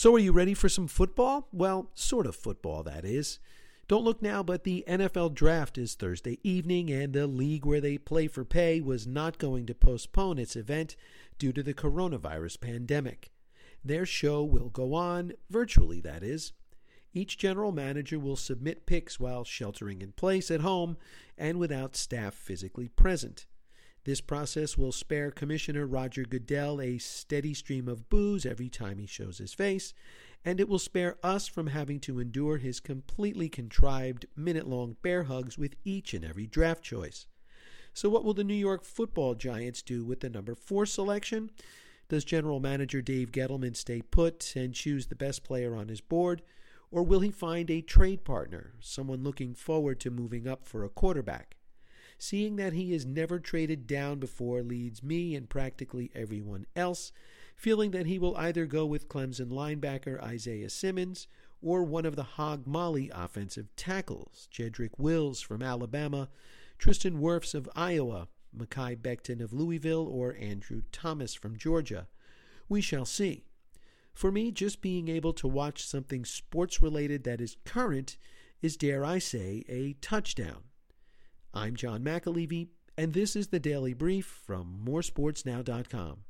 So, are you ready for some football? Well, sort of football, that is. Don't look now, but the NFL draft is Thursday evening, and the league where they play for pay was not going to postpone its event due to the coronavirus pandemic. Their show will go on, virtually, that is. Each general manager will submit picks while sheltering in place at home and without staff physically present. This process will spare Commissioner Roger Goodell a steady stream of boos every time he shows his face, and it will spare us from having to endure his completely contrived minute long bear hugs with each and every draft choice. So, what will the New York football giants do with the number four selection? Does General Manager Dave Gettleman stay put and choose the best player on his board? Or will he find a trade partner, someone looking forward to moving up for a quarterback? Seeing that he has never traded down before leads me and practically everyone else feeling that he will either go with Clemson linebacker Isaiah Simmons or one of the Hog Molly offensive tackles, Jedrick Wills from Alabama, Tristan Wirfs of Iowa, Mekhi Becton of Louisville, or Andrew Thomas from Georgia. We shall see. For me, just being able to watch something sports related that is current is, dare I say, a touchdown. I'm John McAlevey, and this is the Daily Brief from moresportsnow.com.